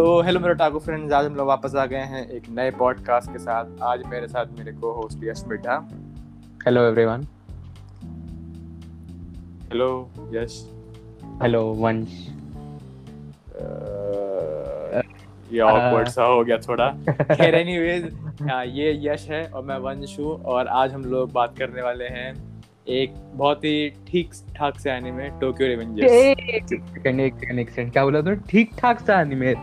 तो हेलो मेरे टाको फ्रेंड्स आज हम लोग वापस आ गए हैं एक नए पॉडकास्ट के साथ आज मेरे साथ मेरे को host Yash Mitha hello everyone hello Yash hello Vansh ये ऑकवर्ड सा हो गया थोड़ा खैर एनीवेज ये यश है और मैं वंश हूँ और आज हम लोग बात करने वाले हैं एक बहुत ही ठीक ठाक से एनीमे टोक्यो रिवेंजर्स एक सेकंड एक सेकंड क्या बोला तूने ठीक ठाक सा एनीमे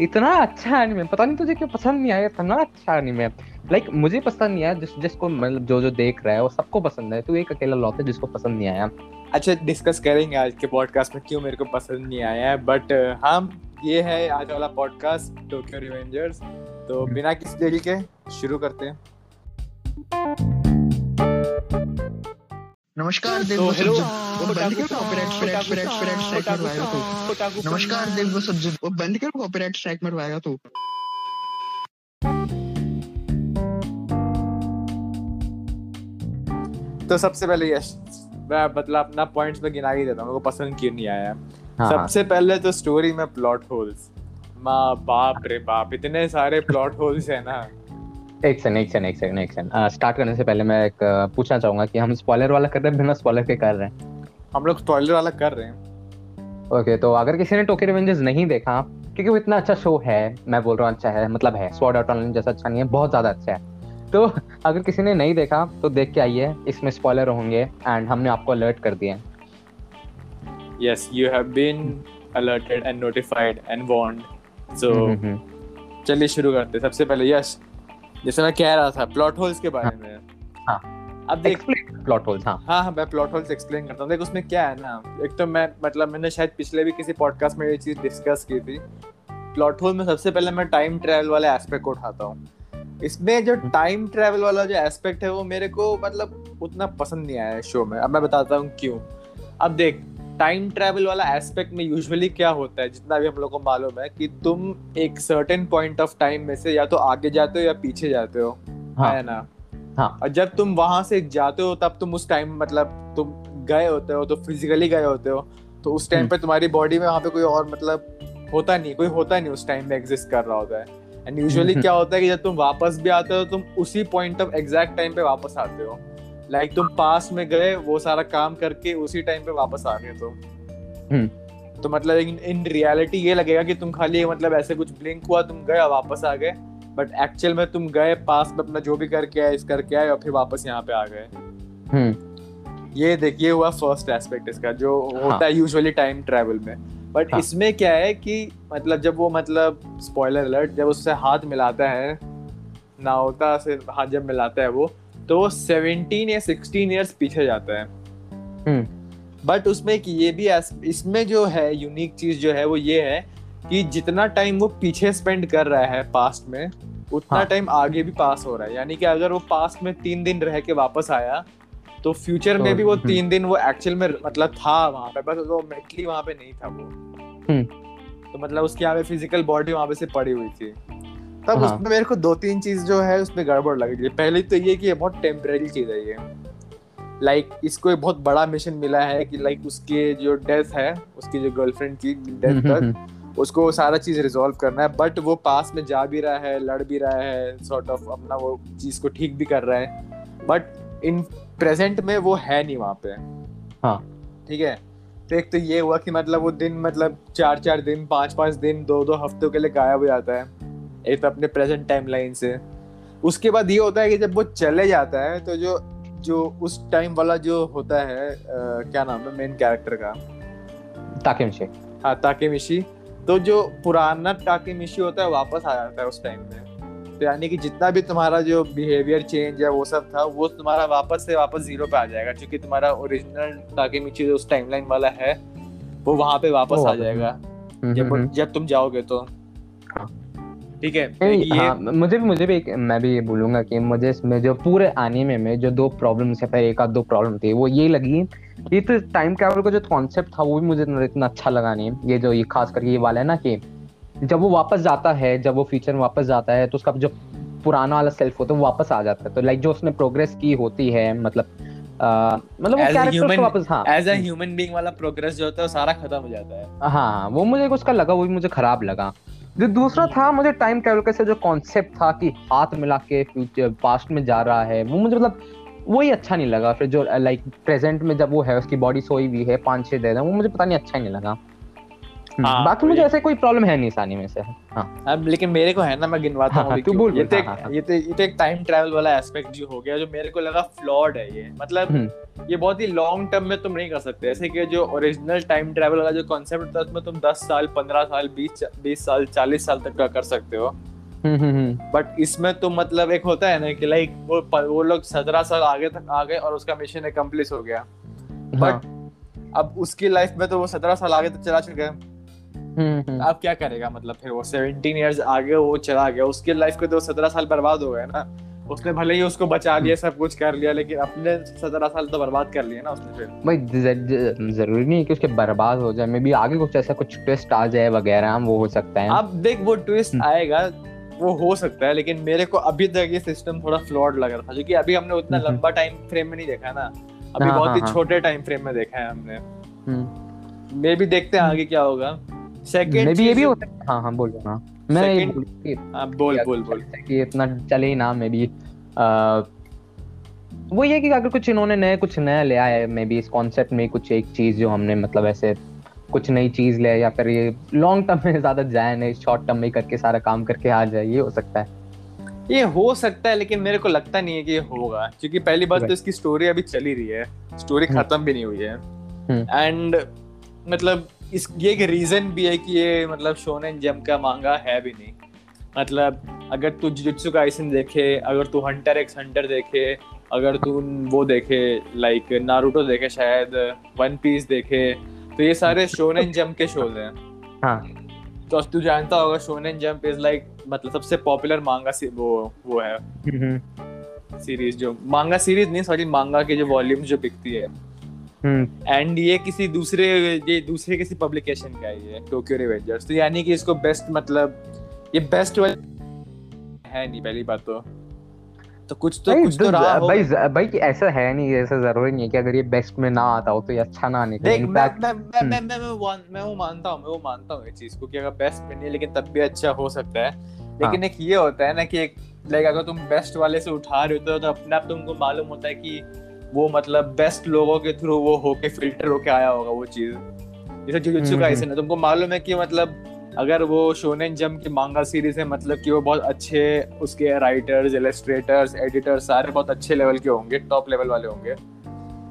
इतना अच्छा एनीमे पता नहीं तुझे क्यों पसंद नहीं आया इतना अच्छा एनीमे लाइक like, मुझे पसंद नहीं आया जिस जिसको मतलब जो जो देख रहा है वो सबको पसंद है। तू एक अकेला लौट है जिसको पसंद नहीं आया। अच्छा डिस्कस करेंगे आज के पॉडकास्ट में क्यों मेरे को पसंद नहीं आया है। बट हम ये है आज वाला पॉडकास्ट टोक्यो रिवेंजर्स तो हम्म। बिना किसी देरी के शुरू करते हैं। नमस्कार देव हेलो वो बंद क्यों copyright strike strike strike strike मरवाएगा तू। नमस्कार देव वो सब वो बंद क्यों कॉपीराइट स्ट्राइक मरवाएगा तू? तो सबसे पहले यश मैं मतलब अपना पॉइंट्स में गिना ही देता हूँ मेरे को पसंद क्यों नहीं आया? हाँ, सबसे पहले तो स्टोरी में प्लॉट होल्स माँ बाप रे बाप इतने सारे प्लॉट होल्स है ना। एक सेकंड एक सेकंड एक सेकंड एक सेकंड स्टार्ट करने से पहले मैं एक पूछना चाहूँगा कि हम स्पॉइलर वाला कर रहे हैं बिना स्पॉइलर के कर रहे हैं? हम लोग स्पॉइलर वाला कर रहे हैं। ओके okay, तो अगर किसी ने टोक्यो रिवेंजर्स नहीं देखा क्योंकि वो इतना अच्छा शो है मैं बोल रहा हूँ अच्छा है मतलब है स्वॉर्ड आर्ट ऑनलाइन जैसा अच्छा नहीं है बहुत ज़्यादा अच्छा है। तो अगर किसी ने नहीं देखा तो देख के आइए इसमें स्पॉइलर होंगे एंड हमने आपको अलर्ट कर दिया yes you have been alerted and notified and warned so चलिए शुरू करते हैं। सबसे पहले यस जैसे मैं कह रहा था प्लॉट होल्स के बारे हाँ। में। हाँ। अब देख प्लॉट होल्स हाँ। हाँ हाँ मैं प्लॉट होल्स एक्सप्लेन करता हूँ। देख उसमें क्या है ना एक तो मैं मतलब मैंने शायद पिछले भी किसी पॉडकास्ट में ये चीज़ डिस्कस की थी। प्लॉट होल में सबसे पहले मैं टाइम ट्रैवल वाले एस्पेक्ट को उठाता हूँ। इसमें जो टाइम हम्म। ट्रैवल वाला जो एस्पेक्ट है वो मेरे को मतलब उतना पसंद नहीं आया है शो में। अब मैं बताता हूँ क्यों। अब देख टाइम ट्रैवल वाला एस्पेक्ट में यूजुअली क्या होता है? जितना भी हम लोग को मालूम है कि तुम एक सर्टेन पॉइंट ऑफ़ टाइम में से या तो आगे जाते हो या पीछे जाते हो। हाँ, है ना? हाँ. और जब तुम वहाँ से जाते हो तब तुम उस टाइम मतलब तुम गए होते हो तो फिजिकली गए होते हो तो उस टाइम हम्म। पे तुम्हारी बॉडी में वहाँ पे कोई और मतलब होता नहीं कोई होता नहीं उस टाइम में एग्जिस्ट कर रहा होता है। एंड यूजुअली क्या होता है कि जब तुम वापस भी आते हो तुम उसी पॉइंट ऑफ़ एग्जैक्ट टाइम पे वापस आते हो। लाइक तुम पास में गए वो सारा काम करके उसी टाइम पे वापस आ गए तुम हम्म। तो मतलब इन इन रियलिटी ये लगेगा कि तुम खाली मतलब ऐसे कुछ ब्लिंक हुआ तुम गए और वापस आ गए बट एक्चुअल में तुम गए पास में अपना जो भी करके आए इस करके आए और फिर वापस यहाँ पे आ गए हम्म। ये देखिए हुआ फ़र्स्ट एस्पेक्ट इसका जो हाँ. होता है यूजुअली टाइम ट्रेवल में बट हाँ. इसमें क्या है कि मतलब जब वो मतलब स्पॉइलर अलर्ट जब उससे हाथ मिलाता है नावता से हाथ जब मिलाता है वो तो वो सेवनटीन या सिक्सटीन ईयर्स पीछे जाता है बट हम्म। उसमें एक ये भी इसमें जो है यूनिक चीज़ जो है वो ये है कि जितना टाइम वो पीछे स्पेंड कर रहा है पास्ट में उतना हाँ. टाइम आगे भी पास हो रहा है यानी कि अगर वो पास्ट में तीन दिन रह के वापस आया तो फ्यूचर तो, में भी वो हम्म। तीन दिन वो एक्चुअल में मतलब था वहाँ पे बस वो मेंटली वहाँ पे नहीं था वो हम्म। तो मतलब उसकी यहाँ पे फ़िज़िकल बॉडी वहाँ पे से पड़ी हुई थी तब हाँ. उसमें मेरे को दो तीन चीज़ जो है उसमें गड़बड़ लग रही है। पहले तो ये कि ये बहुत टेम्परेरी चीज़ है ये। लाइक like, इसको एक बहुत बड़ा मिशन मिला है कि लाइक like, उसके जो डेथ है उसकी जो गर्लफ्रेंड की डेथ हम्म, हम्म, तक हम्म। उसको सारा चीज़ रिजोल्व करना है। बट वो पास में जा भी रहा है लड़ भी रहा है सॉर्ट sort ऑफ़ of, अपना वो चीज़ को ठीक भी कर रहा है। बट इन प्रेजेंट में वो है नहीं वहाँ पे। हाँ। ठीक है? तो एक तो ये हुआ कि मतलब वो दिन मतलब चार चार दिन पाँच पाँच दिन दो दो हफ्तों के लिए गायब हो जाता है। एक तो अपने प्रेजेंट टाइम लाइन से। उसके बाद ये होता है कि जब वो चले जाता है तो जो जो उस टाइम वाला जो होता है आ, क्या नाम है मेन कैरेक्टर का? ताकेमिशी। हाँ ताकेमिशी। तो जो पुराना ताकेमिशी होता है वापस आ जाता है उस टाइम में। तो यानी कि जितना भी तुम्हारा जो बिहेवियर चेंज है वो सब था वो तुम्हारा वापस से वापस ज़ीरो पे आ जाएगा। क्योंकि तुम्हारा ओरिजिनल ताकेमिशी जो उस टाइमलाइन वाला है वो वहाँ पे वापस आ जाएगा। हम्म, जब हम्म, हम्म। जब तुम जाओगे तो। हाँ ठीक है तो ये हाँ, मुझे भी मुझे भी एक मैं भी ये बोलूँगा कि मुझे इसमें जो पूरे एनीमे में जो दो प्रॉब्लम है पहले एक आध दो प्रॉब्लम थी वो ये लगी ये तो टाइम ट्रैवल का जो कॉन्सेप्ट था वो भी मुझे इतना अच्छा लगा नहीं। ये जो ये खास करके ये वाला है ना कि जब वो वापस जाता है जब वो फ्यूचर में वापस जाता है तो उसका जो पुराना वाला सेल्फ होता है वो वापस आ जाता है। तो लाइक जो उसने प्रोग्रेस की होती है मतलब मतलब वो कैरेक्टर वापस हाँ। एज अ ह्यूमन बीइंग वाला प्रोग्रेस जो होता है वो सारा खत्म हो जाता है हाँ वो मुझे उसका लगा वो भी मुझे खराब लगा। जो दूसरा था, मुझे टाइम ट्रेवल का जो कॉन्सेप्ट था कि हाथ मिला के फ्यूचर पास्ट में जा रहा है, वो मुझे मतलब वही अच्छा नहीं लगा। फिर जो लाइक प्रेजेंट में जब वो है, उसकी बॉडी सोई हुई है पाँच छह दे वो मुझे पता नहीं अच्छा ही नहीं लगा। हाँ, बाकी मुझे ऐसे कोई प्रॉब्लम है नहीं इस anime से। हाँ। अब लेकिन मेरे को है ना मैं गिनवाता हाँ, हूँ हाँ, तू बोल, ये तो हाँ, एक हाँ, हाँ। ये तो ये तो एक टाइम ट्रैवल वाला एस्पेक्ट जो हो गया जो मेरे को लगा फ्लॉड है ये। मतलब हम्म। ये बहुत ही लॉन्ग टर्म में तुम नहीं कर सकते। ऐसे कि जो ओरिजिनल टाइम ट्रैवल वाला जो कॉन्सेप्ट है उसमें तुम 10 साल 15 साल 20 20 साल 40 साल तक का कर सकते हो। हम्म हम्म हम्म। बट इसमें तो मतलब एक होता है ना कि लाइक वो वो लोग 17 साल आगे तक आ गए और उसका मिशन एकम्प्लिश हो गया। हाँ, बट अब उसकी लाइफ में तो वो 17 साल आगे तक चला चुका है। हम्म, अब क्या करेगा? मतलब फिर वो 17 ईयर्स आगे वो चला गया। उसके लाइफ के तो 17 साल बर्बाद हो गए ना। उसने भले ही उसको बचा लिया सब कुछ कर लिया लेकिन अपने 17 साल तो बर्बाद कर लिए ना उसने फिर। भाई ज़रूरी नहीं है कि उसके बर्बाद हो जाए। मे भी आगे कुछ ऐसा कुछ ट्विस्ट आ जाए वगैरह वो हो सकता है। अब देख वो ट्विस्ट हम्म। आएगा वो हो सकता है लेकिन मेरे को अभी तक ये सिस्टम थोड़ा फ्लॉड लग रहा था क्योंकि अभी हमने उतना हम्म। लंबा टाइम फ्रेम में नहीं देखा ना। अभी हाँ, बहुत हाँ, ही हाँ। छोटे टाइम फ्रेम में देखा है हमने। मे भी देखते हैं आगे क्या होगा। सेकंड मे भी ये भी हो सकता है। हाँ हाँ बोलो हाँ। मैं ये बोल कि बोल बोल बोल। कि इतना चले ही ना मे बी वो ये कि अगर कुछ इन्होंने नए कुछ नया ले आया है मे बी इस कॉन्सेप्ट में कुछ एक चीज़ जो हमने मतलब ऐसे कुछ नई चीज़ ले या फिर ये लॉन्ग टर्म में ज़्यादा जाए नहीं शॉर्ट टर्म में करके सारा काम करके आ जाए ये हो सकता है। ये हो सकता है लेकिन मेरे को लगता नहीं है कि ये होगा क्योंकि पहली बात तो इसकी स्टोरी अभी चली रही है। स्टोरी हम्म। खत्म भी नहीं हुई है। हम्म। एंड मतलब इस ये एक रीजन भी है कि ये मतलब शोनेन जम का मांगा है भी नहीं। मतलब अगर तू जुजुत्सु काइसन देखे अगर तू हंटर एक्स हंटर देखे अगर तू वो देखे लाइक नारुतो देखे शायद वन पीस देखे तो ये सारे शोनेन जम के शोज़ हैं। हाँ। तो तू जानता होगा शोनेन जंप इज़ लाइक मतलब सबसे पॉपुलर मांगा वो वो है। हम्म सीरीज़ जो मांगा सीरीज़ नहीं सॉरी मांगा के जो वॉल्यूम जो बिकती है। हम्म एंड ये किसी दूसरे ये दूसरे किसी पब्लिकेशन का है ये टोक्यो रिवेंजर्स तो यानी कि इसको बेस्ट मतलब ये बेस्ट है नहीं पहली बात तो। तो कुछ तो कुछ तो रहा हो भाई भाई कि ऐसा है नहीं ऐसा ज़रूरी नहीं है कि अगर ये बेस्ट में ना आता हो तो ये अच्छा ना निकले। देख मैं मैं मैं मैं मैं मैं मैं वो मानता हूँ मैं वो मानता हूँ इस चीज़ को कि अगर बेस्ट में नहीं लेकिन तब भी अच्छा हो सकता है। लेकिन एक ये होता है ना कि एक लाइक अगर तुम बेस्ट वाले से उठा रहे हो तो अपने आप तुमको मालूम होता है कि वो मतलब बेस्ट लोगों के थ्रू वो होके फ़िल्टर होके आया होगा वो चीज़। जैसे जुजुत्सु हम्म, काइसन है तुमको मालूम है कि मतलब अगर वो शोनेन जम की मांगा सीरीज़ है मतलब कि वो बहुत अच्छे उसके राइटर्स इलस्ट्रेटर्स एडिटर्स सारे बहुत अच्छे लेवल के होंगे टॉप लेवल वाले होंगे।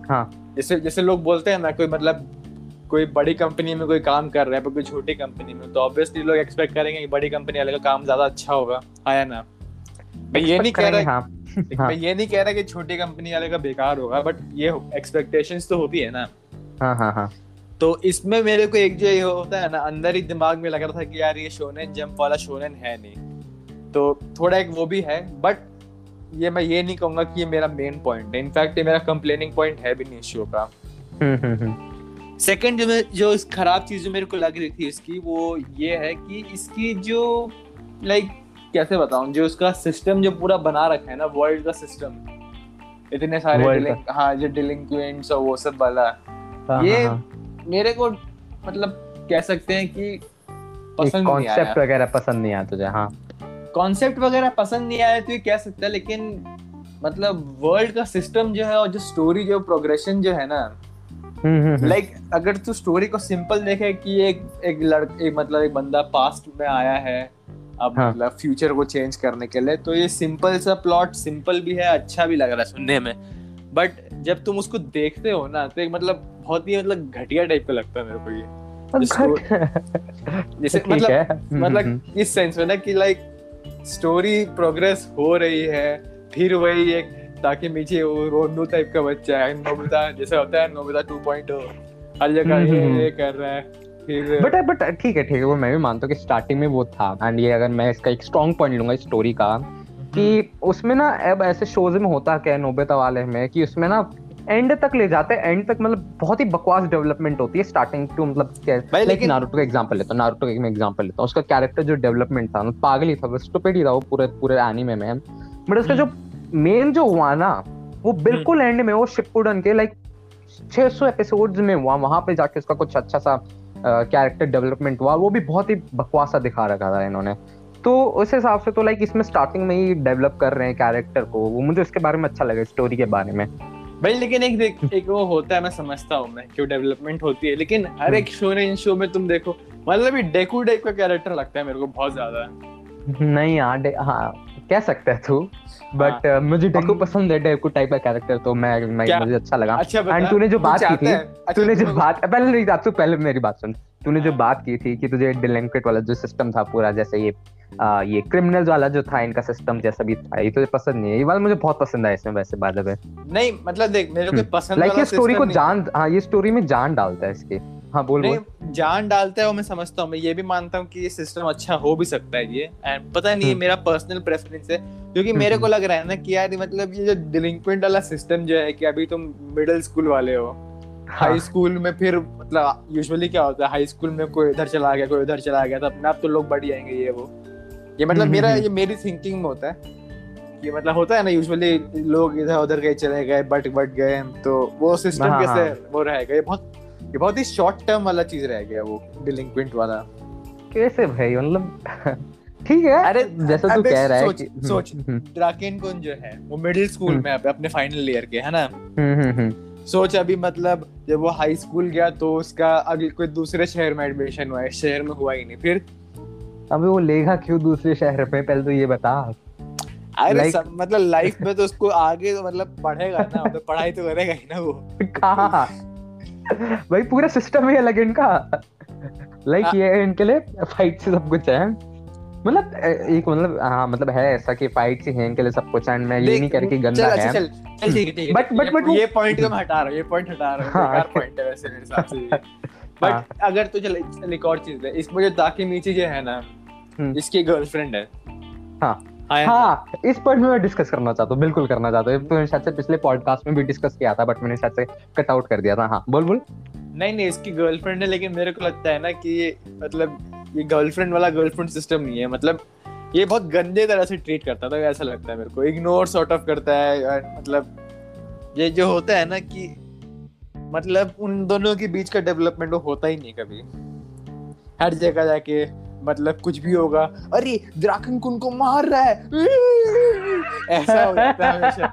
हाँ। जैसे जैसे लोग बोलते हैं ना कोई मतलब कोई बड़ी कंपनी में कोई काम कर रहा है पर कोई छोटी कंपनी में तो ऑब्वियसली लोग एक्सपेक्ट करेंगे कि बड़ी कंपनी वाले का काम ज़्यादा अच्छा होगा। आया ना? मैं ये नहीं कह रहा हाँ। मैं हाँ ये नहीं कह रहा कि छोटी कंपनी वाले का बेकार होगा बट ये एक्सपेक्टेशंस तो होती है ना। हाँ हाँ हाँ। तो इसमें मेरे को एक जो ये होता है ना अंदर ही दिमाग में लग रहा था कि यार ये शोनेन जंप वाला शोनेन है नहीं। तो थोड़ा एक वो भी है बट ये मैं ये नहीं कहूँगा कि ये मेरा मेन पॉइंट है। इनफैक्ट ये मेरा कंप्लेनिंग पॉइंट है भी नहीं इस शो का। हम्म हम्म हम्म। सेकंड जो मैं जो इस खराब चीज़ जो मेरे को लग रही थी इसकी वो ये है कि इसकी जो लाइक कैसे बताऊँ? जो उसका सिस्टम जो पूरा बना रखा है ना वर्ल्ड का सिस्टम इतने सारे हाँ जो डिलिंक्वेंट्स और वो सब वाला। हाँ, ये हाँ, मेरे को मतलब कह सकते हैं कि हाँ। पसंद नहीं आया। कॉन्सेप्ट वगैरह पसंद नहीं आया तुझे हाँ। कॉन्सेप्ट वगैरह पसंद नहीं आया तो ये कह सकता है लेकिन मतलब वर्ल्ड का सिस्टम जो है और जो स्टोरी जो प्रोग्रेशन जो है ना हम्म हम्म हम्म, लाइक अगर तू स्टोरी को सिंपल देखे कि एक एक लड़का एक मतलब एक बंदा पास्ट में आया है अब हाँ। मतलब फ्यूचर को चेंज करने के लिए। तो ये सिंपल सा प्लॉट सिंपल भी है अच्छा भी लग रहा है सुनने में। बट जब तुम उसको देखते हो ना तो एक मतलब बहुत ही मतलब घटिया टाइप का लगता है मेरे को ये। जैसे मतलब हम्म, हम्म, मतलब इस सेंस में ना कि लाइक स्टोरी प्रोग्रेस हो रही है फिर वही एक ताकि नीचे वो रोनू टाइप का बच्चा है नोबिता जैसे होता है नोबिता 2.0 हर जगह हम्म, ये हम्म, कर रहा है। बट बट ठीक है ठीक है वो मैं भी मानता हूँ कि स्टार्टिंग में वो था। एंड ये अगर मैं इसका एक स्ट्रॉन्ग पॉइंट लूँगा इस स्टोरी का कि उसमें ना अब ऐसे शोज़ में होता क्या है नोबेता वाले में कि उसमें ना एंड तक ले जाते हैं एंड तक मतलब बहुत ही बकवास डेवलपमेंट होती है स्टार्टिंग टू मतलब भाई, लेकिन- नारुतो का एग्जांपल लेता हूँ नारुतो का मैं एग्जांपल लेता हूँ। उसका कैरेक्टर जो डेवलपमेंट था मतलब पागल ही था स्टूपिड ही था वो पूरे पूरे एनीमे में। बट उसका जो मेन जो हुआ ना वो बिल्कुल हम्म। एंड में वो शिपुडन के लाइक 600 एपिसोड्स में हुआ वहाँ पे जाके उसका कुछ अच्छा सा कैरेक्टर डेवलपमेंट हुआ वो भी बहुत ही बकवास दिखा रखा था इन्होंने। तो उस हिसाब से तो लाइक इसमें स्टार्टिंग में ही डेवलप कर रहे हैं कैरेक्टर को वो मुझे उसके बारे में अच्छा लगा स्टोरी के बारे में। भाई लेकिन एक देख एक वो होता है मैं समझता हूँ मैं क्यों डेवलपमेंट होती है लेकिन हर एक शो ने इन शो में तुम देखो मतलब ये डेकू डेक का कैरेक्टर लगता है मेरे को बहुत ज़्यादा। नहीं यार हाँ कह सकता है तू बट मुझे डेकू हम- पसंद है डेकू टाइप का कैरेक्टर तो मैं, मैं मुझे अच्छा लगा। अच्छा एंड तूने जो बात की थी है- अच्छा, तूने जो बात पहले नहीं तू पहले मेरी बात सुन। तूने जो हाँ। बात की थी कि तुझे डिलिंक्वेट वाला जो सिस्टम था पूरा जैसे ये आ, ये क्रिमिनल्स वाला जो था इनका सिस्टम जैसा भी था ये तुझे पसंद नहीं है? ये वाला मुझे बहुत पसंद आया इसमें वैसे बात है नहीं मतलब देख मेरे को हम्म, पसंद लाइक ये स्टोरी को जान हाँ ये स्टोरी में जान डालता है इसके। हाँ बोल बोल। जान डालता है वो मैं समझता हूँ मैं ये भी मानता हूँ कि ये सिस्टम अच्छा हो भी सकता है ये। एंड पता नहीं हम्म। मेरा पर्सनल प्रेफरेंस है क्योंकि मेरे को लग रहा है ना कि यार मतलब ये जो डिलिंक्वेंट वाला सिस्टम जो है कि अभी तुम मिडिल स्कूल वाले हो हाई स्कूल में फिर मतलब यूजुअली क्या होता है हाई स्कूल में कोई इधर चला गया कोई उधर चला गया तो अपने आप तो लोग बढ़ जाएँगे ये वो। ये मतलब हम्म, मेरा हम्म, ये मेरी थिंकिंग में होता है कि मतलब होता है ना यूजुअली लोग इधर उधर गए चले गए बट बट गए तो वो सिस्टम हाँ, कैसे हाँ। वो रहेगा ये बहुत ये बहुत ही शॉर्ट टर्म वाला चीज़ रह गया वो डिलिंक्वेंट वाला। कैसे भाई मतलब ठीक है अरे, जैसा तू कह रहा है सोच- कि सोच। हम्म, ड्राकेन कुंज जो है? वो मिडिल स्कूल हम्म। में है अपने फाइनल ईयर के है ना? हम्म, हम्म, हम्म, सोच अभी मतलब जब वो हाई स्कूल गया तो उसका अगले कोई दूसरे शहर में एडमिशन हुआ है शहर में हुआ ही नहीं फिर? अभी वो लेगा क्यों दूसरे शहर में पहले तो ये बता। अरे Like- सब, मतलब लाइफ में तो उसको आगे तो मतलब पढ़ेगा ना तो पढ़ाई तो करेगा ही ना वो। कहा? भाई पूरा सिस्टम ही अलग है इनका लाइक हाँ। ये इनके लिए फाइट से सब कुछ है मतलब एक मतलब हाँ मतलब है ऐसा कि फाइट से है इनके लिए सब कुछ एंड मैं ये नहीं कर कि गंदा अच्छा है है But- but- ये- पॉइंट को हटा रहा हूँ ये पॉइंट हटा रहा हूँ हाँ। पॉइंट है वैसे मेरे हिसाब से हाँ। बट अगर तो चल चल एक और चीज़ है इसमें जो ताकि नीचे जो है ना हम्म। इसकी गर्लफ्रेंड है हाँ। हाँ इस पॉइंट में मैं डिस्कस करना चाहता हूँ बिल्कुल करना चाहता हूँ। तो शायद से पिछले पॉडकास्ट में भी डिस्कस किया था बट मैंने शायद से कट आउट कर दिया था। हाँ बोल बोल। नहीं नहीं इसकी गर्लफ्रेंड है लेकिन मेरे को लगता है ना कि ये मतलब ये गर्लफ्रेंड वाला गर्लफ्रेंड सिस्टम नहीं है। मतलब ये बहुत गंदे तरह से ट्रीट करता था ऐसा लगता है मेरे को। इग्नोर सॉर्ट ऑफ़ करता है मतलब ये जो होता है ना कि मतलब उन दोनों के बीच का डेवलपमेंट होता ही नहीं कभी। हर जगह जाके मतलब कुछ भी होगा। अरे द्राकन कुन को मार रहा है। ऐसा हो जाता है हमेशा।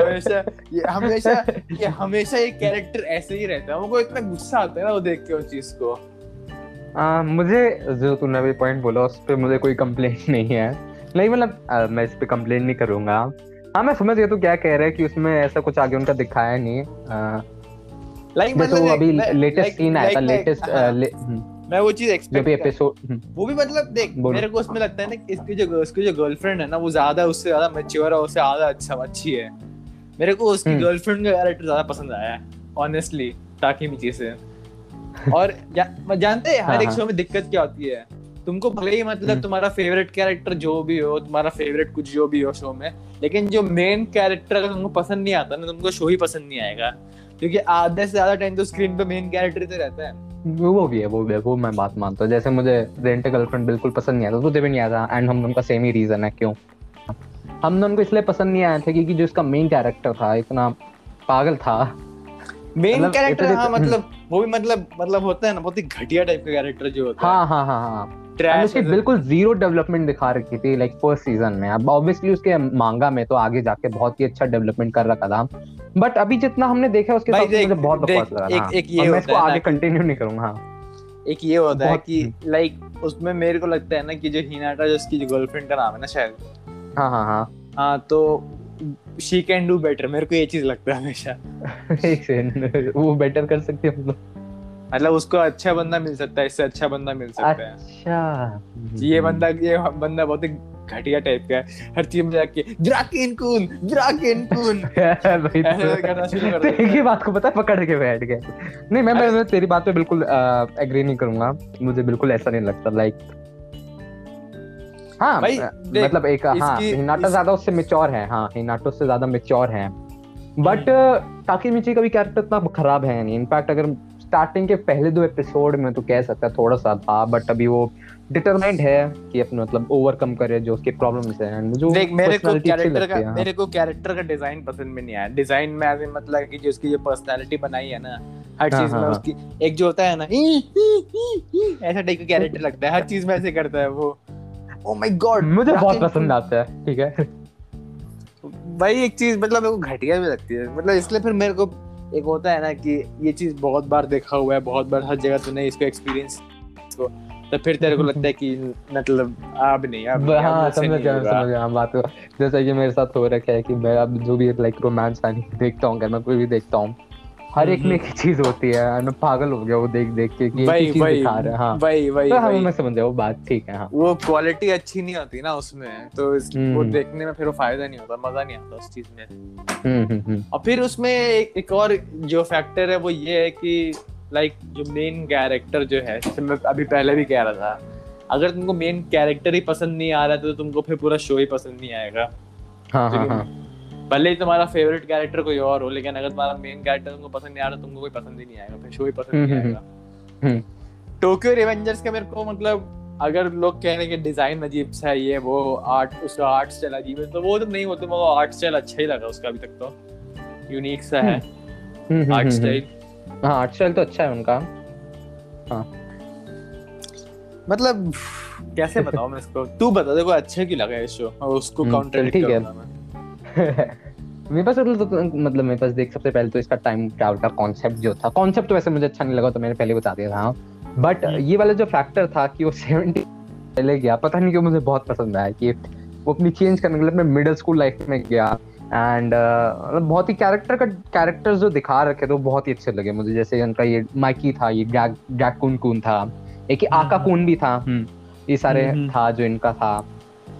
हमेशा ये हमेशा ये हमेशा ये कैरेक्टर ऐसे ही रहता है। हमको इतना गुस्सा आता है ना वो देख के उस चीज़ को। आ, मुझे जो तूने अभी पॉइंट बोला उस पर मुझे कोई कंप्लेंट नहीं है। नहीं मतलब मैं इस पर कंप्लेन नहीं करूँगा। हाँ मैं समझ गया तू क्या कह रहा है कि उसमें ऐसा कुछ आगे उनका दिखाया नहीं। आ, लाइक जैसे वो अभी लेटेस्ट सीन आया था हाँ, लेटेस्ट मैं वो चीज़ एक्सपेक्ट एपिसोड वो भी मतलब देख मेरे को उसमें लगता है ना कि इसकी जो उसकी जो गर्लफ्रेंड है ना वो ज़्यादा उससे ज़्यादा मैच्योर है उससे ज़्यादा अच्छा अच्छी है मेरे को उसकी हम्म। गर्लफ्रेंड का कैरेक्टर ज़्यादा पसंद आया है ऑनेस्टली ताकि मीची से और जा, जानते हैं हर हाँ, एक हाँ। शो में दिक्कत क्या होती है तुमको भले ही मतलब हम्म। तुम्हारा फेवरेट कैरेक्टर जो भी हो तुम्हारा फेवरेट कुछ जो भी हो शो में लेकिन जो मेन कैरेक्टर अगर तुमको पसंद नहीं आता ना तुमको शो ही पसंद नहीं आएगा क्योंकि आधे से ज़्यादा टाइम तो स्क्रीन पे मेन कैरेक्टर ही तो रहता है। वो भी है वो भी है वो मैं बात मानता हूँ। जैसे मुझे रेंट गर्लफ्रेंड बिल्कुल पसंद नहीं आया था तुझे भी नहीं था एंड हम दोनों का सेम ही रीजन है क्यों? हम दोनों को इसलिए पसंद नहीं आया था क्योंकि जो इसका मेन कैरेक्टर था इतना पागल था। मेन मतलब कैरेक्टर हाँ मतलब वो भी मतलब मतलब होता है ना बहुत ही घटिया टाइप का कैरेक्टर जो होता हाँ। हाँ हाँ हाँ है। उसकी बिल्कुल ज़ीरो डेवलपमेंट दिखा रखी थी लाइक फ़र्स्ट सीज़न में। अब ऑब्वियसली उसके मांगा में तो आगे जाके बहुत ही अच्छा डेवलपमेंट कर रखा था। बट अभी जितना हमने देखा उसके भाई हिसाब से देख- मुझे बहुत बकवास लगा एक-। एक ये मैं इसको आगे कंटिन्यू नहीं करूँगा हाँ। एक ये होता है कि लाइक उसमें मेरे को लगता है ना कि जो हिनाटा जिसकी जो गर्लफ्रेंड का नाम है ना शायद। हाँ हाँ हाँ। हाँ तो शी कैन डू बेटर मेरे को ये चीज़ लगता है हमेशा। वो बेटर कर सकते हैं हम लोग। मतलब उसको अच्छा बंदा मिल सकता है इससे अच्छा बंदा मिल सकता है। अच्छा। ये बंदा ये बंदा बहुत ही घटिया टाइप का है। हर चीज़ में जाके ड्राकेन कून ड्राकेन कून एक ही। बात को पता पकड़ के बैठ गए। नहीं मैं मैं, तेरी बात पे बिल्कुल एग्री नहीं करूँगा। मुझे बिल्कुल ऐसा नहीं लगता लाइक हाँ मतलब एक हाँ हिनाटा ज़्यादा उससे मेच्योर है हाँ हिनाटो से ज़्यादा मेच्योर है। बट टाकीमिची का भी कैरेक्टर इतना खराब है नहीं। इनफैक्ट अगर स्टार्टिंग के पहले दो एपिसोड में तो कह सकता थोड़ा सा था बट अभी वो डिटरमाइंड है कि अपने मतलब ओवरकम करे जो उसके प्रॉब्लम्स हैं मुझे वो देख मेरे को कैरेक्टर का हाँ। मेरे को कैरेक्टर का डिज़ाइन पसंद में नहीं आया। डिज़ाइन में ऐसे मतलब कि जो उसकी जो पर्सनालिटी बनाई है ना हर हाँ, चीज़ में हाँ, उसकी एक जो होता है ना ऐसा टाइप का कैरेक्टर लगता है। हर चीज़ में ऐसे करता है वो। ओ माय गॉड मुझे बहुत पसंद आता है ठीक है। भाई एक चीज़ मतलब मेरे को घटिया भी लगती है। मतलब इसलिए फिर मेरे को एक होता है ना कि ये चीज़ बहुत बार देखा हुआ है बहुत बार हर जगह तूने इसको एक्सपीरियंस को तो फिर तेरे को लगता है कि मतलब अब नहीं अब हाँ समझ गया समझ गया हाँ, बात जैसा कि मेरे साथ हो रखा है कि मैं अब जो भी लाइक रोमांस आनी देखता हूँ मैं कोई भी देखता हूँ हर एक में एक चीज़ होती है मैं पागल हो गया वो देख देख के कि ही चीज़ वही दिखा रहे हैं। हाँ। वही वही तो हाँ वही। मैं समझ वो बात ठीक है हाँ। वो क्वालिटी अच्छी नहीं होती ना उसमें तो इस, वो हम्म। देखने में फिर वो फ़ायदा नहीं होता मज़ा नहीं आता उस चीज़ में। और फिर उसमें एक, एक और जो फैक्टर है वो ये है कि लाइक जो मेन कैरेक्टर जो है जैसे मैं अभी पहले भी कह रहा था अगर तुमको मेन कैरेक्टर ही पसंद नहीं आ रहा है तो तुमको फिर पूरा शो ही पसंद नहीं आएगा। हाँ हाँ हाँ। भले ही तुम्हारा फेवरेट कैरेक्टर कोई और हो लेकिन अगर तुम्हारा मेन कैरेक्टर तुमको पसंद नहीं आ रहा तुमको कोई पसंद ही नहीं आएगा फिर शो ही पसंद नहीं हम्म, आएगा। टोक्यो रिवेंजर्स का मेरे को मतलब अगर लोग कह रहे हैं कि डिज़ाइन अजीब सा है ये वो आर्ट उसका आर्ट स्टाइल अजीब है तो वो तो नहीं होता को आर्ट स्टाइल अच्छा ही लगा उसका अभी तक तो। यूनिक सा है। आर्ट हम्म, स्टाइल हम्म। हाँ आर्ट स्टाइल तो अच्छा है उनका। मतलब कैसे बताऊँ मैं इसको? तू बता देखो अच्छा क्यों लगा ये शो और उसको काउंटर ठीक है। मेरे पास मतलब तो- मतलब मेरे पास देख सबसे पहले तो इसका टाइम ट्रैवल का कॉन्सेप्ट जो था कॉन्सेप्ट तो वैसे मुझे अच्छा नहीं लगा तो मैंने पहले बता दिया था बट हम्म। ये वाला जो फैक्टर था कि वो सेवेंटी पहले गया पता नहीं क्यों मुझे बहुत पसंद आया कि वो अपनी चेंज करने के लिए अपने मिडिल स्कूल लाइफ में गया। एंड मतलब बहुत ही कैरेक्टर का कैरेक्टर्स जो दिखा रखे थे वो बहुत ही अच्छे लगे मुझे। जैसे उनका ये माइकी था ये ड्रैग ड्रैग कून कून था एक आका कून भी था। हम्म, ये सारे हम्म। था जो इनका था।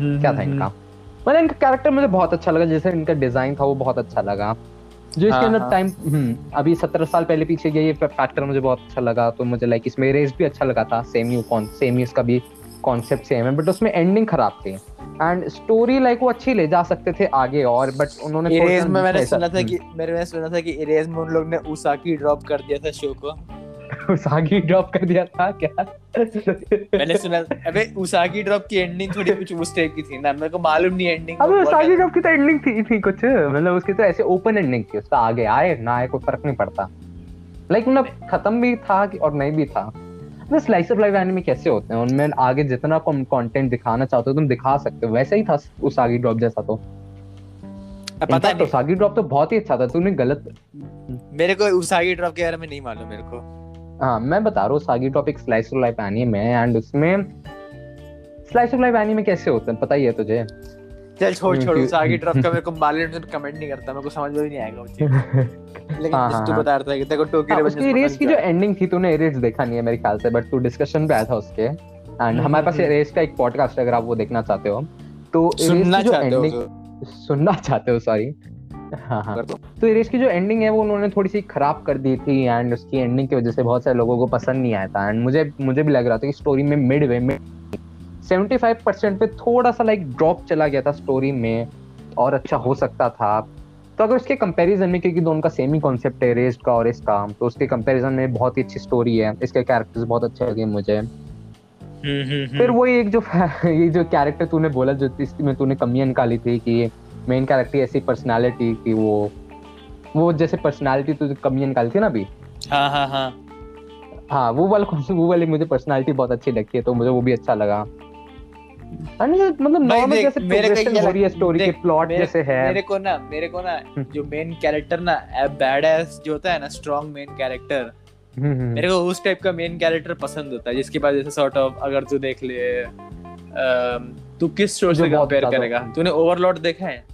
क्या था इनका? मतलब इनका कैरेक्टर मुझे बहुत अच्छा लगा जैसे इनका डिज़ाइन था वो बहुत अच्छा लगा। जो इसके हाँ, अंदर हाँ। टाइम अभी सत्रह साल पहले पीछे गया ये फैक्टर मुझे बहुत अच्छा लगा तो मुझे लाइक इसमें रेस भी अच्छा लगा था सेम यू कौन सेम इसका भी कॉन्सेप्ट सेम है बट उसमें एंडिंग खराब थी। एंड स्टोरी लाइक वो अच्छी ले जा सकते थे आगे और बट उन्होंने इरेज में मैंने सुना था कि मेरे मैंने सुना था कि इरेज में उन लोग ने उसाकी ड्रॉप कर दिया था शो को। हम्म, सागी ड्रॉप कर दिया था क्या? मैंने सुना अबे उसाकी ड्रॉप की एंडिंग थोड़ी कुछ उस टाइप की थी ना मेरे को मालूम नहीं एंडिंग अब सागी ड्रॉप की तो एंडिंग थी थी कुछ मतलब उसकी तो ऐसे ओपन एंडिंग थी उसका आगे आए ना आए कोई फ़र्क नहीं पड़ता। लाइक मतलब खत्म भी था कि- और नहीं भी था। मतलब स्लाइस ऑफ़ लाइफ एनिमे कैसे होते हैं? उनमें आगे जितना कंटेंट दिखाना चाहते हो तुम दिखा सकते हो। वैसे ही था उस सागी ड्रॉप जैसा तो। पता Infact, तो नहीं। सागी ड्रॉप तो बहुत ही अच्छा था तूने गलत मेरे को उसाकी ड्रॉप के बारे में नहीं मालूम मेरे को। हाँ मैं बता रहा हूँ सागी एक स्लाइस ऑफ़ लाइफ एनिमे है एंड उसमें स्लाइस ऑफ़ लाइफ एनिमे कैसे होते हैं पता ही है तुझे? चल छोड़ हम्म, छोड़ उसाकी ड्रॉप का मेरे को कमेंट नहीं करता मेरे को समझ में भी नहीं आएगा वो चीज़। लेकिन हाँ, हाँ, तू हाँ। बता रहा था कि तेरे को टोक्यो हाँ, उसकी रेस की जो एंडिंग थी तूने रेस देखा नहीं है मेरे ख्याल से बट तू डिस्कशन पे आया था उसके। एंड हमारे पास हम्म, रेस का एक पॉडकास्ट है अगर आप वो देखना चाहते हो। तो सुनना चाहते हो तो। सुनना चाहते हो सॉरी हाँ हाँ। तो रेस की जो एंडिंग है वो उन्होंने थोड़ी सी खराब कर दी थी एंड उसकी एंडिंग की वजह से बहुत सारे लोगों को पसंद नहीं आया था। एंड मुझे मुझे भी लग रहा था कि स्टोरी में मिड वे में 75% पे थोड़ा सा लाइक ड्रॉप चला गया था स्टोरी में और अच्छा हो सकता था। तो अगर उसके कंपैरिजन में क्योंकि दोनों का सेम ही कॉन्सेप्ट है रेस्ट का और इसका तो उसके कंपैरिजन में बहुत ही अच्छी स्टोरी है। इसके कैरेक्टर्स बहुत अच्छे लगे मुझे। फिर वही एक जो ये जो कैरेक्टर तूने बोला जो इसमें तूने कमियाँ निकाली थी कि मेन कैरेक्टर ऐसी पर्सनालिटी कि वो वो जैसे पर्सनालिटी तो कमियाँ निकाली थी ना अभी। हाँ हाँ हाँ। हाँ वो वाला वो वाली मुझे पर्सनालिटी बहुत अच्छी लगती है तो मुझे वो भी अच्छा लगा। मतलब नॉर्मल जैसे प्रोग्रेशन हो रही है स्टोरी के प्लॉट जैसे है। मेरे को ना मेरे को ना हम्म। जो मेन कैरेक्टर ना जो होता है ना स्ट्रॉन्ग मेन कैरेक्टर मेरे को उस टाइप का मेन कैरेक्टर पसंद होता है जिसके पास जैसे सॉर्ट ऑफ़ अगर तू देख ले तू किस शो से कंपेयर करेगा? तूने ओवरलॉर्ड देखा है?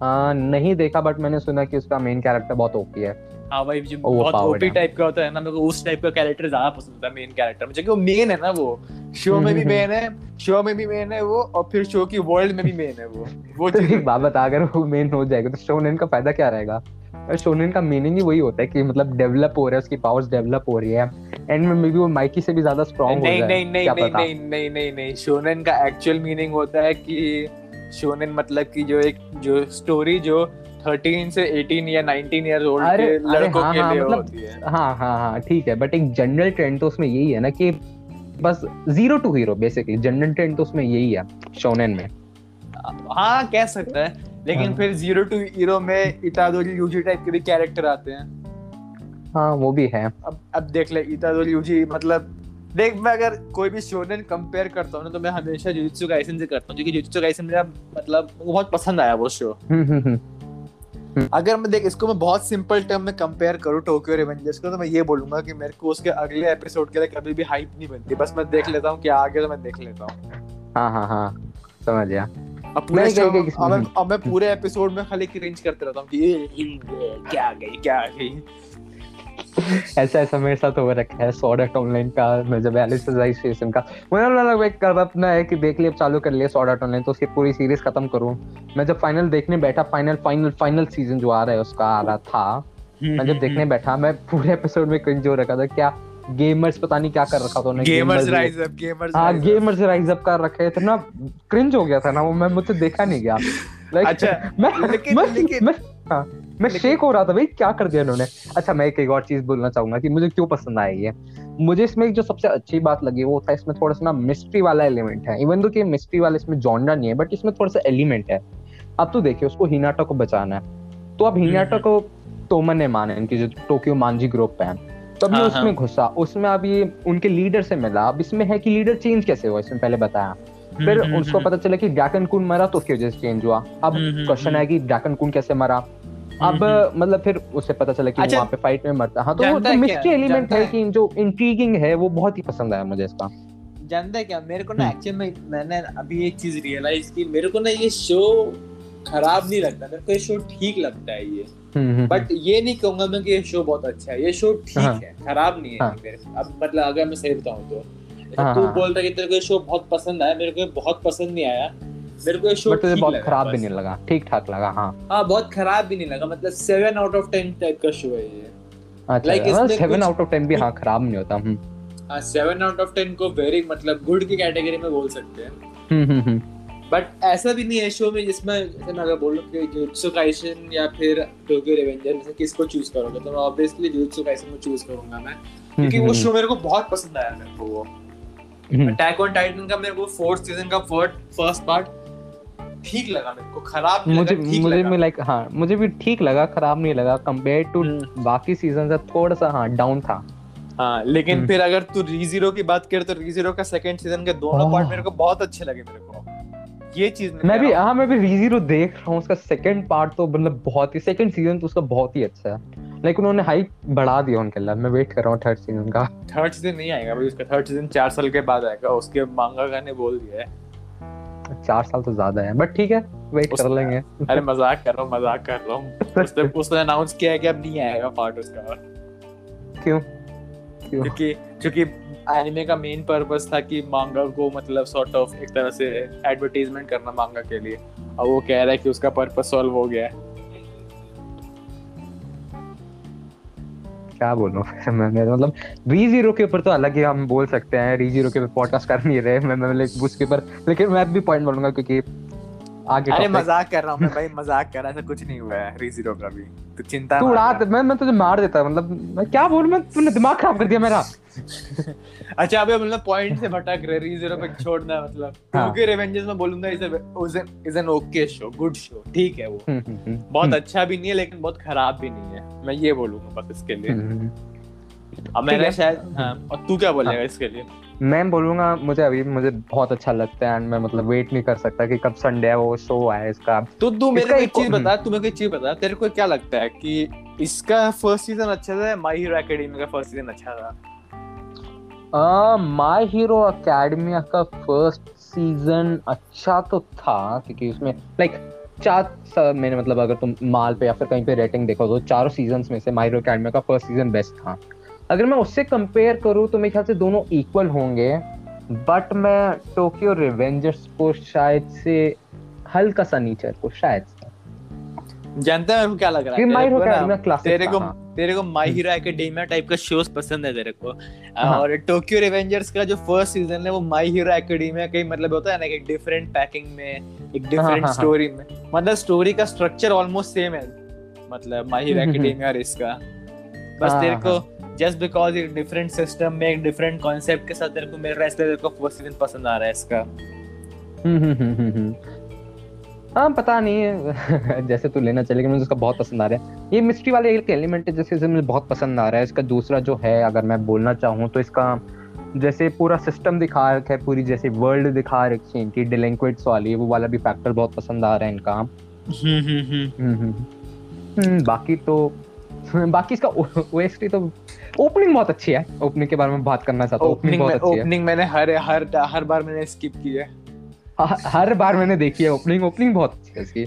हाँ, नहीं देखा बट मैंने सुना कि उसका मेन कैरेक्टर बहुत ओपी है। हाँ भाई जो बहुत ओपी टाइप का होता है ना मेरे को उस टाइप का कैरेक्टर ज़्यादा पसंद होता है मेन कैरेक्टर मुझे क्योंकि वो मेन है ना वो। शो में भी मेन है शो में भी मेन है वो और फिर शो की वर्ल्ड में भी मेन है वो। वो तो एक बात बता अगर वो मेन हो जाएगा तो शोनेन का फ़ायदा क्या रहेगा? शोनेन का मीनिंग ही वही होता है कि मतलब डेवलप हो रहा है उसकी पावर्स डेवलप हो रही है। एंड में मे बी वो माइकी से भी ज़्यादा स्ट्रांग हो जाए नहीं नहीं नहीं नहीं नहीं नहीं नहीं शोनेन का एक्चुअल मीनिंग होता है कि शोनेन मतलब कि जो एक जो स्टोरी जो 13 से 18 या 19 इयर्स ओल्ड के लड़कों हाँ, के हाँ, लिए मतलब- होती है। हाँ हाँ हाँ ठीक है बट एक जनरल ट्रेंड तो उसमें यही है ना कि बस zero to hero basically general trend तो उसमें यही है शोनेन में। हाँ कह सकता है लेकिन हाँ। फिर ज़ीरो टू हीरो में इतादोरी यूजी टाइप के भी कैरेक्टर आते हैं। हाँ वो भी है। अब अब देख ले इतादोरी यूजी मतलब देख मैं अगर कोई भी शोनेन कंपेयर करता हूँ ना तो मैं हमेशा जुजुत्सु काइसन से करता हूँ क्योंकि जुजुत्सु काइसन मेरा मतलब बहुत पसंद आया वो शो हम्म हम्म हम्म। अगर मैं देख इसको मैं बहुत सिंपल टर्म में कंपेयर करूँ टोक्यो रिवेंजर्स को तो मैं ये बोलूँगा कि मेरे को उसके अगले एपिसोड के लिए कभी भी हाइप नहीं बनती। बस मैं देख लेता हूँ क्या आगे तो मैं देख लेता हूँ। हाँ हाँ हाँ। समझ गया। अब पूरे शो अब मैं- पूरे एपिसोड में खाली क्रिंज करते रहता हूँ कि ये, क्या गई क्या गई? ऐसा ऐसा मेरे साथ हो रखा है सॉर्ड आर्ट ऑनलाइन का मैं जब एलिसाइजेशन का। मुझे लगा भाई कब अपना है कि देख लिया अब चालू कर लिया सॉर्ड आर्ट ऑनलाइन तो उसकी पूरी सीरीज़ खत्म करूँ। मैं जब फाइनल देखने बैठा फाइनल फाइनल फाइनल सीज़न जो आ रहा है उसका आ रहा था मैं जब देखने बैठा मैं पूरे एपिसोड में क्रिंज हो रखा था क्या गेमर्स पता नहीं क्या कर रखा था उन्होंने गेमर्स राइज अप गेमर्स हाँ गेमर्स राइज अप कर रखे थे ना क्रिंज हो गया था ना वो मैं मुझसे देखा नहीं गया। Like, अच्छा, मैं लेकिन- मैं लेकिन- मैं हाँ मैं शेक हो रहा था भाई क्या कर दिया इन्होंने? अच्छा मैं एक एक और चीज़ बोलना चाहूँगा कि मुझे क्यों पसंद आई ये? मुझे इसमें जो सबसे अच्छी बात लगी वो था इसमें थोड़ा सा ना मिस्ट्री वाला एलिमेंट है। इवन दो कि मिस्ट्री वाला इसमें जॉनरा नहीं है बट इसमें थोड़ा सा एलिमेंट है। अब तो देखिए उसको हिनाटा को बचाना है। तो अब हिनाटा हम्म। को तोमन ने माना इनकी जो टोक्यो मांजी ग्रुप है। तो ये हाँ, उसमें हाँ। घुसा उसमें अब ये उनके लीडर से मिला। अब इसमें है कि लीडर चेंज कैसे हुआ इसमें पहले बताया। फिर उसको पता चला कि ड्रैकन कुन मरा तो उसकी वजह से चेंज हुआ। अब हम्म, हम्म, क्वेश्चन है कि ड्रैकन कुन कैसे मरा? अब मतलब फिर उसे पता चला कि अच्छा, वहाँ पे फाइट में मरता। हाँ तो वो तो मिस्ट्री एलिमेंट है? कि जो इंट्रीगिंग है वो बहुत ही पसंद आया मुझे इसका। जानता है क्या? मेरे को ना हम्म। एक्चुअली में मैंने अभी एक चीज़ रियलाइज़ की मेरे को ना ये शो खराब नहीं लगता। मेरे को ये शो ठीक लगता है ये। हम्म, हम्म, बट ये नहीं कहूँगा मैं कि ये शो बहुत अच्छा है। ये शो ठीक हाँ। है खराब नहीं है हाँ। मेरे अब मतलब अगर मैं सही बताऊँ तो। हाँ, तू हाँ। बोलता कि तेरे को ये शो बहुत पसंद आया मेरे को बहुत पसंद नहीं आया। मेरे को ये शो बट बहुत खराब भी नहीं लगा। ठीक ठाक लगा हाँ। हाँ बहुत खराब भी नहीं लगा मतलब seven out of ten type का शो है ये। अच्छा सेवन आउट ऑफ़ टेन भी हाँ खराब नहीं होता हम्म। हाँ सेवन आउट ऑफ़ टेन को वेरी मतलब गुड की कैटेगरी में बोल सकते हैं। हम्म, हम्म हम्म। बट ऐसा भी नहीं है शो में जिसमें जैसे मैं अगर बोलूँ कि जुत्सु काइशन या फिर टोक्यो रिवेंजर में से किसको चूज़ करोगे तो मैं ऑब्वियसली जुत्सु काइशन को चूज़ करूँगा मैं। क्योंकि वो शो मेरे को बहुत पसंद आया मेरे को वो। अटैक ऑन टाइटन का मेरे को फोर्थ सीज़न का फ़र्स्ट पार्ट ठीक लगा मेरे को खराब नहीं मुझे लगा ठीक मुझे लगा। भी लाइक हाँ मुझे भी ठीक लगा खराब नहीं लगा कंपेयर टू हम्म। बाकी सीज़न से थोड़ा सा हाँ डाउन था। हाँ लेकिन हम्म। फिर अगर तू रीजीरो की बात करे तो रीजीरो का सेकंड सीज़न के दोनों पार्ट मेरे को बहुत अच्छे लगे मेरे को। ये चीज़ मैं भी हूँ। हाँ मैं भी रीजीरो देख रहा हूँ उसका सेकंड पार्ट तो मतलब बहुत ही सेकंड सीज़न तो उसका बहुत ही अच्छा है। लाइक उन्होंने हाइप बढ़ा दिया उनके लिए मैं वेट कर रहा हूँ थर्ड सीज़न का। थर्ड सीज़न नहीं आएगा भाई उसका थर्ड सीज़न चार साल के बाद आएगा उसके मांगा ने बोल दिया है। चार साल तो ज़्यादा है बट ठीक है वेट कर लेंगे। अरे मज़ाक कर रहा हूँ मज़ाक कर रहा हूँ। उसने उसने अनाउंस किया है कि अब नहीं आएगा पार्ट उसका। क्यों? क्यों? क्योंकि क्योंकि एनिमे का मेन पर्पस था कि मांगा को मतलब सॉर्ट ऑफ़ एक तरह से एडवर्टाइजमेंट करना मांगा के लिए। और वो कह रहा है कि उसका पर्पस सॉल्व हो गया है। क्या बोलो? फिर मैं मैं मतलब री ज़ीरो के ऊपर तो अलग ही हम बोल सकते हैं री ज़ीरो के ऊपर पॉडकास्ट कर नहीं रहे, मैं मैं लाइक उसके ऊपर, लेकिन मैं भी पॉइंट बोलूँगा क्योंकि आगे अरे मज़ाक कर रहा हूँ मैं भाई मज़ाक कर रहा ऐसा कुछ नहीं हुआ है। रीजीरो का भी तो चिंता तू उड़ा मैं मैं तुझे मार देता मतलब मैं क्या बोलूँ मैं तूने दिमाग खराब कर दिया मेरा। अच्छा अबे मतलब पॉइंट से भटक रहे रीजीरो पे छोड़ना है मतलब। हाँ। क्योंकि रिवेंजर्स में बोलूँगा is is an okay show good show ठीक है वो। हम्म, हम्म, हम्म, बहुत अच्छा भी नहीं है लेकिन बहुत खराब भी नहीं है। मैं ये बोलूँगा बस इसके लिए। अब मैंने शायद हाँ। और तू क्या बोलेगा इसके लिए? मैं बोलूँगा मुझे अभी मुझे बहुत अच्छा लगता है एंड मैं मतलब वेट नहीं कर सकता कि कब संडे है वो शो आए इसका। तो तू मेरे को एक चीज़ बता तू मेरे को एक चीज़ बता तेरे को क्या लगता है कि इसका फ़र्स्ट सीज़न अच्छा था माय हीरो एकेडमी का फ़र्स्ट सीज़न अच्छा था? माय हीरो अकेडमिया का फ़र्स्ट सीज़न अच्छा तो था क्योंकि उसमें लाइक चार मैंने मतलब अगर तुम माल पे या फिर कहीं पे रेटिंग देखो तो चारों सीजन्स में से माय हीरो अकेडमिया का फ़र्स्ट सीज़न बेस्ट था। अगर मैं उससे कंपेयर करूँ तो मेरे ख्याल से दोनों इक्वल होंगे बट मैं टोक्यो रिवेंजर्स को शायद से हल्का सा नीचे को शायद जानता है क्या लग रहा है? तेरे हीरो को क्लासिक तेरे को तेरे को माय हीरो एकेडेमिया टाइप का शोज़ पसंद है तेरे को। हाँ। और टोक्यो रिवेंजर्स का जो फ़र्स्ट सीज़न है वो माई हीरो एकेडेमिया का ही मतलब होता है ना एक डिफरेंट पैकिंग में एक डिफरेंट हाँ, हाँ। स्टोरी में। मतलब स्टोरी का स्ट्रक्चर ऑलमोस्ट सेम है। मतलब माय हीरो एकेडेमिया और इसका। बस हाँ, तेरे हाँ, को जस्ट बिकॉज़ एक डिफरेंट सिस्टम में एक डिफरेंट कॉन्सेप्ट के साथ तेरे को मिल रहा है इसलिए तेरे को फ़र्स्ट सीज़न पसंद आ रहा है इसका। हम्म, हम्म, हम्म। हाँ पता नहीं जैसे तू लेना चलेगा मुझे उसका बहुत पसंद आ रहा है। ये मिस्ट्री वाले एक एलिमेंट है जैसे मुझे बहुत पसंद आ रहा है। इसका दूसरा जो है अगर मैं बोलना चाहूँ तो इसका जैसे पूरा सिस्टम दिखा रखा है पूरी जैसे वर्ल्ड दिखा रखी है इनकी डिलिंक्वेंट्स वाली वो वाला भी फैक्टर बहुत पसंद आ रहा है इनका। बाकी तो बाकी इसका ओएसटी तो ओपनिंग बहुत अच्छी है। ओपनिंग के बारे में बात करना चाहता हूँ। ओपनिंग बहुत अच्छी है। ओपनिंग मैंने हर हर हर बार मैंने स्किप की है। हर बार मैंने देखी है ओपनिंग ओपनिंग बहुत अच्छी है इसकी।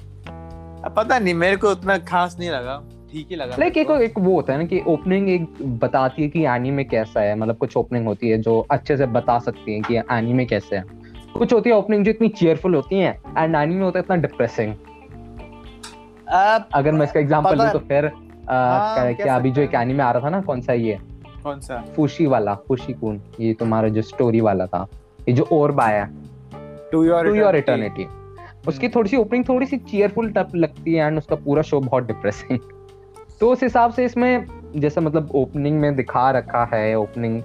पता नहीं मेरे को उतना खास नहीं लगा। ठीक ही लगा। लाइक एक एक वो होता है ना कि ओपनिंग एक बताती है कि एनीमे कैसा है। मतलब कुछ ओपनिंग होती है जो अच्छे से बता सकती है कि एनीमे कैसे है। कुछ होती है ओपनिंग जो इतनी चीयरफुल होती है एंड एनीमे होता है इतना डिप्रेसिंग अगर मैं इसका एग्जांपल दूँ तो फिर क्या, क्या अभी जो एक एनीमे आ रहा था ना कौन सा ये? कौन सा? फुशी वाला फुशी कून ये तुम्हारा जो स्टोरी वाला था ये जो और बाया। To Your To Your Eternity उसकी थोड़ी सी ओपनिंग थोड़ी सी चीयरफुल टप लगती है एंड उसका पूरा शो बहुत डिप्रेसिंग तो उस हिसाब से इसमें जैसे मतलब ओपनिंग में दिखा रखा है ओपनिंग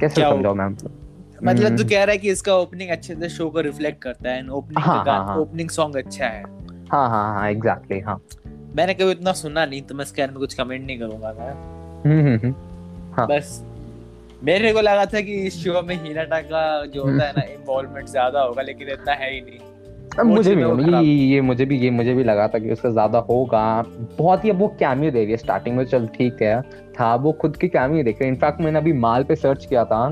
कैसे समझाऊं मैम मतलब तू हम्म। कह रहा है कि इसका ओपनिंग अच्छे से शो को रिफ्लेक्ट करता है एंड ओपनिंग हाँ, का हाँ, हाँ। ओपनिंग सॉन्ग अच्छा है। हाँ हाँ हाँ एग्जैक्टली हाँ। मैंने कभी इतना सुना नहीं तो मैं इसके बारे में कुछ कमेंट नहीं करूँगा मैं। हम्म हम्म हम्म। हाँ। बस मेरे को लगा था कि इस शो में हिनाटा का जो होता है ना इन्वॉल्वमेंट ज़्यादा होगा लेकिन इतना है ही नहीं। अब मुझे भी ये, ये मुझे भी ये मुझे भी लगा था कि उसका ज़्यादा होगा। बहुत ही अब वो कैमियो दे रही है स्टार्टिंग में चल ठीक है। था वो खुद की कैमियो देख रही है। इनफैक्ट मैंने अभी माल पे सर्च किया था।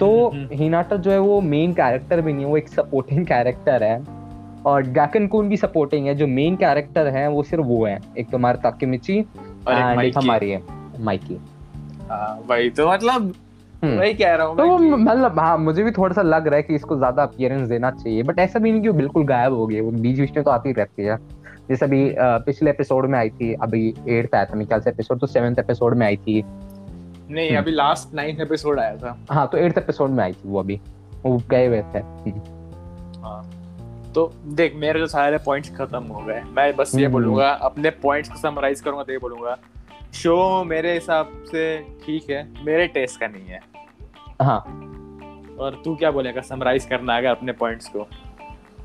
तो। हिनाटा जो है वो मेन कैरेक्टर भी नहीं है वो एक सपोर्टिंग कैरेक्टर है। और गैकन कून भी सपोर्टिंग है जो मेन कैरेक्टर है वो सिर्फ़ वो है। एक तुम्हारे ताकिमिची और एक एंड एक हमारी है माइकी वही तो मतलब हम्म। वही कह रहा हूँ तो मतलब हाँ मुझे भी थोड़ा सा लग रहा है कि इसको ज़्यादा अपीयरेंस देना चाहिए बट ऐसा भी नहीं कि वो बिल्कुल गायब हो गई वो बीच बीच में तो आती रहती है। जैसे अभी पिछले एपिसोड में आई थी अभी एट्थ आया था मेरे ख्याल से एपिसोड तो सेवेंथ एपिसोड में आई थी। नहीं हम्म। अभी लास्ट नाइन्थ एपिसोड आया था। हाँ तो एट्थ एपिसोड में आई थी वो अभी वो गए हुए थे। हाँ। तो देख मेरे तो सारे पॉइंट्स खत्म हो गए। मैं बस ये हम्म। बोलूँगा अपने पॉइंट्स को समराइज करूँगा तो ये बोलूँगा शो मेरे हिसाब से ठीक है मेरे टेस्ट का नहीं है। हाँ। और तू क्या बोलेगा समराइज करना अगर अपने पॉइंट्स को?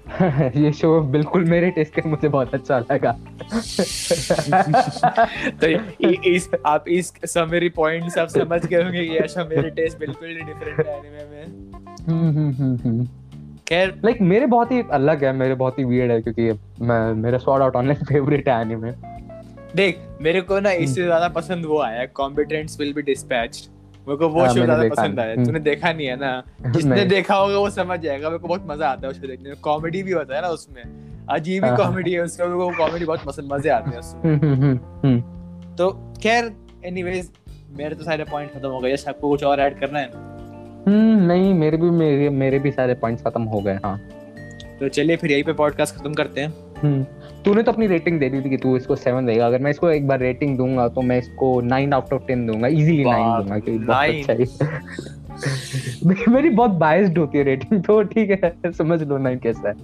ये शो बिल्कुल मेरे टेस्ट का मुझे बहुत अच्छा लगा। तो इस आप इस समरी पॉइंट से आप समझ गए होंगे कि अच्छा मेरे टेस्ट बिल्कुल डिफरेंट है एनिमे में। खैर लाइक like, मेरे बहुत ही अलग है मेरे बहुत ही वियर्ड है क्योंकि मैं मेरा स्वॉर्ड आउट ऑनलाइन फेवरेट है एनीमे देख मेरे को ना इससे ज़्यादा पसंद वो आया कॉम्पिटेंट्स विल बी डिस्पैच्ड मेरे को वो हाँ, शो ज़्यादा पसंद आया। तूने देखा नहीं है ना? जिसने देखा होगा वो समझ जाएगा मेरे को बहुत मज़ा आता है उस शो देखने में। कॉमेडी भी होता है ना उसमें। अजीब ही हाँ। कॉमेडी है उसका मेरे को कॉमेडी बहुत पसंद मज़े आते हैं उसमें। हम्म, हम्म, हम्म, हम्म। तो खैर एनीवेज मेरे तो सारे पॉइंट खत्म हो गए आपको कुछ और ऐड करना है नहीं मेरे भी मेरे मेरे भी सारे पॉइंट्स खत्म हो गए हाँ। तो चलिए फिर यहीं पे पॉडकास्ट खत्म करते हैं। हम्म तूने तो अपनी रेटिंग दे दी थी कि तू इसको सेवन देगा। अगर मैं इसको एक बार रेटिंग दूँगा तो मैं इसको नाइन आउट ऑफ़ टेन दूँगा इजीली नाइन दूँगा क्योंकि बहुत अच्छा है। मेरी बहुत बायस्ड होती है रेटिंग तो ठीक है समझ लो नाइन कैसा है।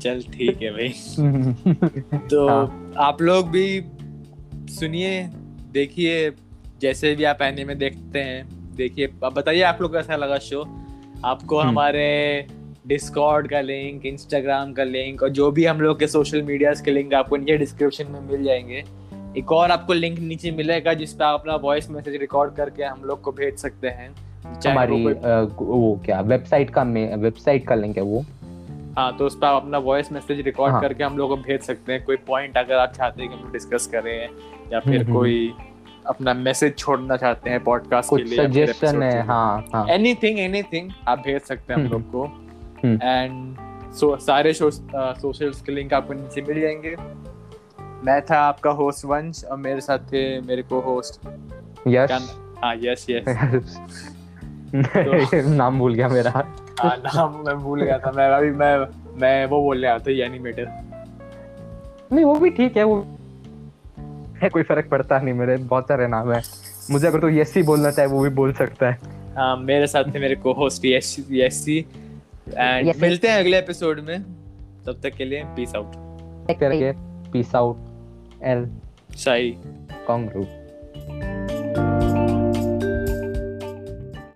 चल ठीक है भाई। हम्म, तो हाँ। आप लोग भी सुनिए देखिए जैसे भी आप एनिमे देखते हैं। देखिए अब बताइए आप लोग कैसा लगा शो आपको हम्म। हमारे डिस्कॉर्ड का लिंक इंस्टाग्राम का लिंक और जो भी हम लोग के सोशल मीडियाज के लिंक आपको नीचे डिस्क्रिप्शन में मिल जाएँगे एक और आपको लिंक नीचे मिलेगा जिस पे आप अपना वॉइस मैसेज रिकॉर्ड करके हम लोग को भेज सकते हैं हमारी वो वो क्या वेबसाइट का वेबसाइट का लिंक है वो हाँ तो उस पर आप अपना वॉइस मैसेज रिकॉर्ड हाँ। करके हम लोग को भेज सकते हैं कोई पॉइंट अगर आप चाहते हैं कि हम डिस्कस करें या फिर हम्म, हम्म। कोई अपना मैसेज छोड़ना चाहते हैं पॉडकास्ट के लिए सजेशन है हाँ हाँ। एनीथिंग एनीथिंग आप भेज सकते हैं हम हम्म, लोग को। हम्म। एंड सो सारे सोशल्स के लिंक आपको नीचे मिल जाएँगे। मैं था आपका होस्ट वंश और मेरे साथ थे मेरे को होस्ट यस हाँ यस यस तो- नाम भूल गया मेरा। हाँ नाम मैं भूल गया था। मैं अभी मैं मैं वो बोल रहा था एनिमेटर नहीं वो भी ठीक है वो है कोई फ़र्क पड़ता नहीं मेरे बहुत सारे नाम है। मुझे अगर तो यस सी बोलना चाहे वो भी बोल सकता है। हाँ मेरे साथ थे मेरे को होस्ट यस्सी। यस्सी। एंड मिलते हैं अगले एपिसोड में। तब तक के लिए पीस आउट करके पीस आउट एल शाही कॉन्ग्रू